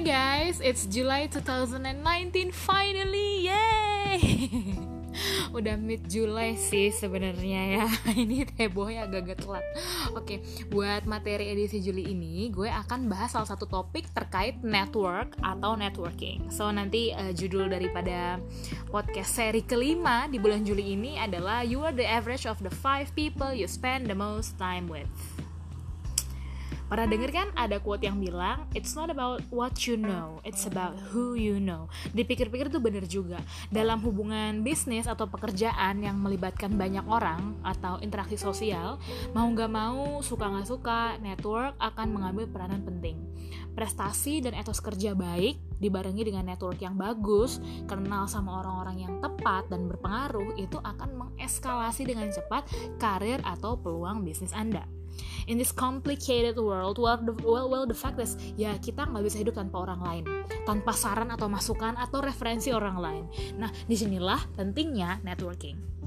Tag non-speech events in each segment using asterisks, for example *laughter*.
Hi guys, it's July 2019 finally. Yay! *laughs* Udah mid July sih sebenarnya ya. *laughs* Ini hebohnya agak-agak telat. Oke, buat materi edisi Juli ini, gue akan bahas salah satu topik terkait network atau networking. So nanti uh, judul daripada podcast seri kelima di bulan Juli ini adalah You are the average of the five people you spend the most time with. Pernah denger kan ada quote yang bilang It's not about what you know, it's about who you know. Dipikir-pikir tuh bener juga. Dalam hubungan bisnis atau pekerjaan yang melibatkan banyak orang Atau interaksi sosial Mau gak mau, suka gak suka, network akan mengambil peranan penting. Prestasi dan etos kerja baik dibarengi dengan network yang bagus, kenal sama orang-orang yang tepat dan berpengaruh, itu akan mengeskalasi dengan cepat karir atau peluang bisnis Anda in this complicated world well the, well, well the fact is ya kita nggak bisa hidup tanpa orang lain. Tanpa saran atau masukan atau referensi orang lain. Nah di sinilah pentingnya networking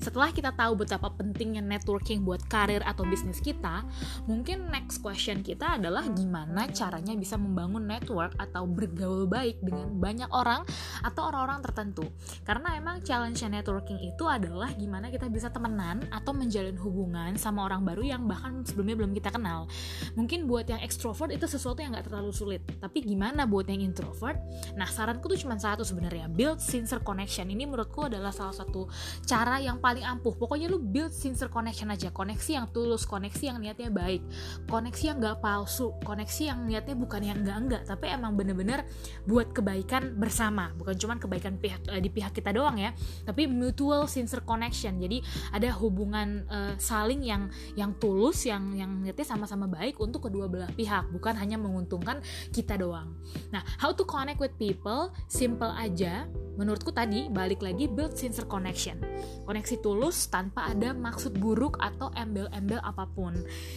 setelah kita tahu betapa pentingnya networking buat karir atau bisnis kita, mungkin next question kita adalah gimana caranya bisa membangun network atau bergaul baik dengan banyak orang atau orang-orang tertentu. Karena emang challenge networking itu adalah gimana kita bisa temenan atau menjalin hubungan sama orang baru yang bahkan sebelumnya belum kita kenal. Mungkin buat yang extrovert itu sesuatu yang gak terlalu sulit, tapi gimana buat yang introvert? Nah, saranku tuh cuma satu sebenarnya, build sincere connection. Ini menurutku adalah salah satu cara yang paling paling ampuh. Pokoknya lu build sincere connection aja. Koneksi yang tulus koneksi yang niatnya baik koneksi yang gak palsu koneksi yang niatnya bukan yang enggak enggak tapi emang bener-bener buat kebaikan bersama. Bukan cuma kebaikan pihak uh, di pihak kita doang ya tapi mutual sincere connection. Jadi ada hubungan uh, saling yang yang tulus yang yang niatnya sama-sama baik untuk kedua belah pihak. Bukan hanya menguntungkan kita doang. Nah how to connect with people? Simple aja menurutku tadi balik lagi build sincere connection. Koneksi tulus tanpa ada maksud buruk atau embel-embel apa pun.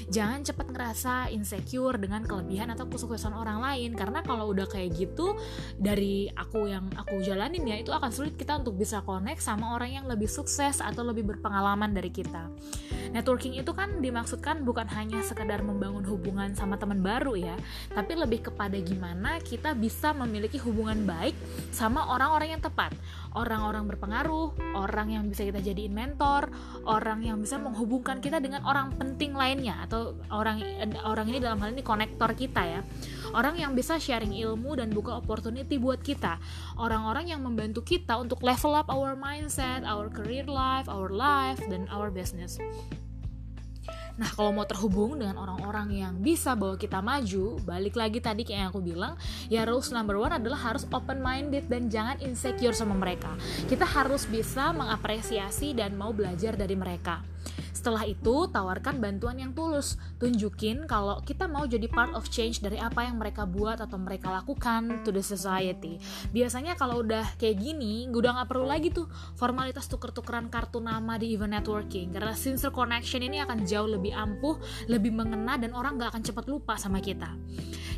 Jangan cepat ngerasa insecure dengan kelebihan atau kesuksesan orang lain. Karena kalau udah kayak gitu dari aku yang aku jalanin ya itu akan sulit kita untuk bisa connect sama orang yang lebih sukses atau lebih berpengalaman dari kita. Networking itu kan dimaksudkan bukan hanya sekedar membangun hubungan sama teman baru ya tapi lebih kepada gimana kita bisa memiliki hubungan baik sama orang-orang yang tepat. Orang-orang berpengaruh orang yang bisa kita jadiin mentor orang yang bisa menghubungkan kita dengan orang penting lainnya atau orang orang ini dalam hal ini konektor kita ya. Orang yang bisa sharing ilmu dan buka opportunity buat kita. Orang-orang yang membantu kita untuk level up our mindset our career life our life dan our business Nah, kalau mau terhubung dengan orang-orang yang bisa bawa kita maju, balik lagi tadi kayak yang aku bilang, ya rules number one adalah harus open minded dan jangan insecure sama mereka. Kita harus bisa mengapresiasi dan mau belajar dari mereka. Setelah itu, tawarkan bantuan yang tulus. Tunjukin kalau kita mau jadi part of change dari apa yang mereka buat atau mereka lakukan to the society. Biasanya kalau udah kayak gini, udah nggak perlu lagi tuh formalitas tuker-tukeran kartu nama di event networking. Karena sincere connection ini akan jauh lebih ampuh, lebih mengena, dan orang nggak akan cepat lupa sama kita.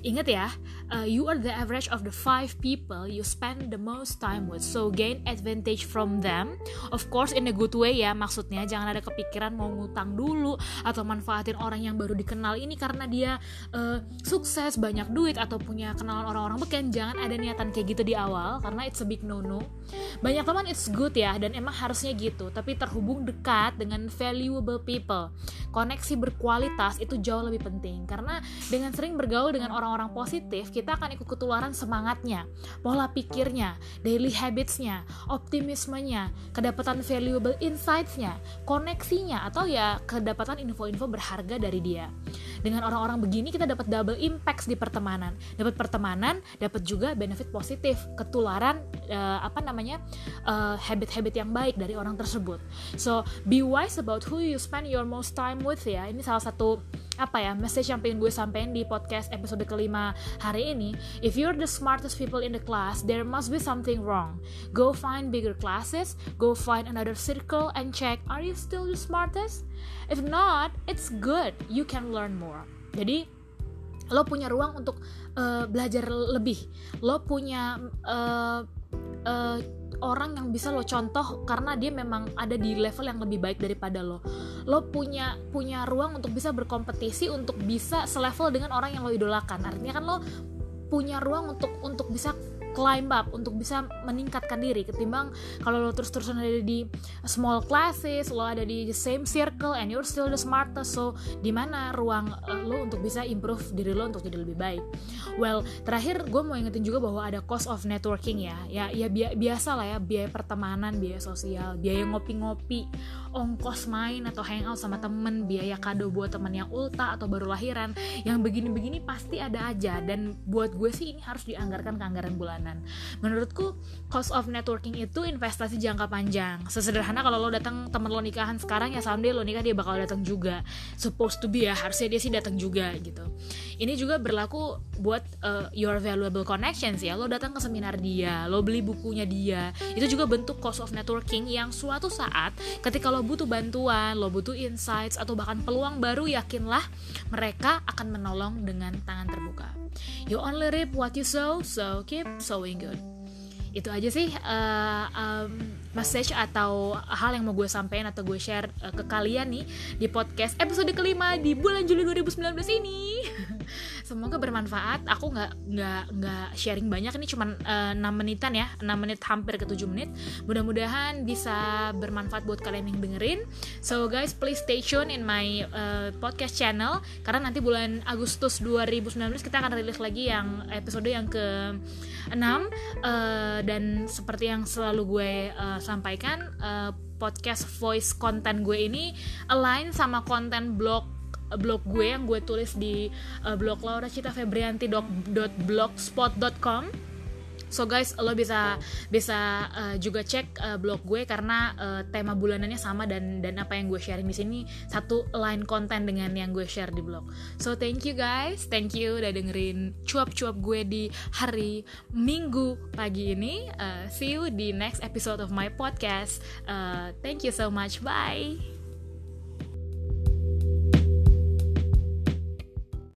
Ingat ya, uh, you are the average of the five people you spend the most time with. So gain advantage from them. Of course in a good way ya, maksudnya jangan ada kepikiran mau ngutang dulu atau manfaatin orang yang baru dikenal ini karena dia uh, sukses banyak duit atau punya kenalan orang-orang beken. Jangan ada niatan kayak gitu di awal karena it's a big no no banyak teman it's good ya dan emang harusnya gitu. Tapi terhubung dekat dengan valuable people. Koneksi berkualitas itu jauh lebih penting karena dengan sering bergaul dengan orang-orang positif kita akan ikut ketularan semangatnya pola pikirnya daily habitsnya optimismenya kedapatan valuable insightsnya koneksinya atau ya kedapatan info-info berharga dari dia. Dengan orang-orang begini kita dapat double impact di pertemanan. Dapat pertemanan, dapat juga benefit positif, ketularan uh, apa namanya uh, habit-habit yang baik dari orang tersebut. So be wise about who you spend your most time with ya. Ini salah satu apa ya message yang pengen gue sampein di podcast episode kelima hari ini if you're the smartest people in the class there must be something wrong. Go find bigger classes go find another circle and check are you still the smartest? If not it's good you can learn more. Jadi lo punya ruang untuk uh, belajar lebih. Lo punya uh, uh, orang yang bisa lo contoh karena dia memang ada di level yang lebih baik daripada lo. Lo punya punya ruang untuk bisa berkompetisi untuk bisa selevel dengan orang yang lo idolakan. Artinya kan lo punya ruang untuk untuk bisa climb up untuk bisa meningkatkan diri ketimbang kalau lo terus-terusan ada di small classes lo ada di same circle and you're still the smartest. So di mana ruang uh, lo untuk bisa improve diri lo untuk jadi lebih baik. Well terakhir gue mau ingetin juga bahwa ada cost of networking ya. Ya ya bi biasa lah ya biaya pertemanan biaya sosial biaya ngopi-ngopi ongkos main atau hangout sama temen biaya kado buat temen yang ulta atau baru lahiran. Yang begini-begini pasti ada aja. Dan buat gue sih ini harus dianggarkan ke anggaran bulan perjalanan. Menurutku cost of networking itu investasi jangka panjang. Sesederhana kalau lo datang temen lo nikahan sekarang ya someday lo nikah dia bakal datang juga. Supposed to be ya harusnya dia sih datang juga gitu. Ini juga berlaku buat uh, your valuable connections ya. Lo datang ke seminar dia, lo beli bukunya dia. Itu juga bentuk cost of networking yang suatu saat ketika lo butuh bantuan, lo butuh insights atau bahkan peluang baru yakinlah mereka akan menolong dengan tangan terbuka. You only reap what you sow, so keep sowing good. Itu aja sih uh, um, message atau hal yang mau gue sampaikan atau gue share uh, ke kalian nih di podcast episode kelima di bulan Juli 2019 ini. Semoga bermanfaat. Aku nggak nggak nggak sharing banyak. Ini cuma uh, eh, 6 menitan ya. 6 menit hampir ke 7 menit. Mudah-mudahan bisa bermanfaat buat kalian yang dengerin. So guys please stay tune in my uh, podcast channel. Karena nanti bulan Agustus 2019 kita akan rilis lagi yang episode yang ke 6 uh, dan seperti yang selalu gue uh, sampaikan uh, podcast voice konten gue ini align sama konten blog blog gue yang gue tulis di uh, blog lauracitafebrianti.blogspot.com So guys, lo bisa bisa uh, juga cek uh, blog gue karena uh, tema bulanannya sama dan dan apa yang gue sharing di sini satu line konten dengan yang gue share di blog. So thank you guys, thank you udah dengerin cuap-cuap gue di hari Minggu pagi ini. Uh, see you di next episode of my podcast. Uh, thank you so much, bye.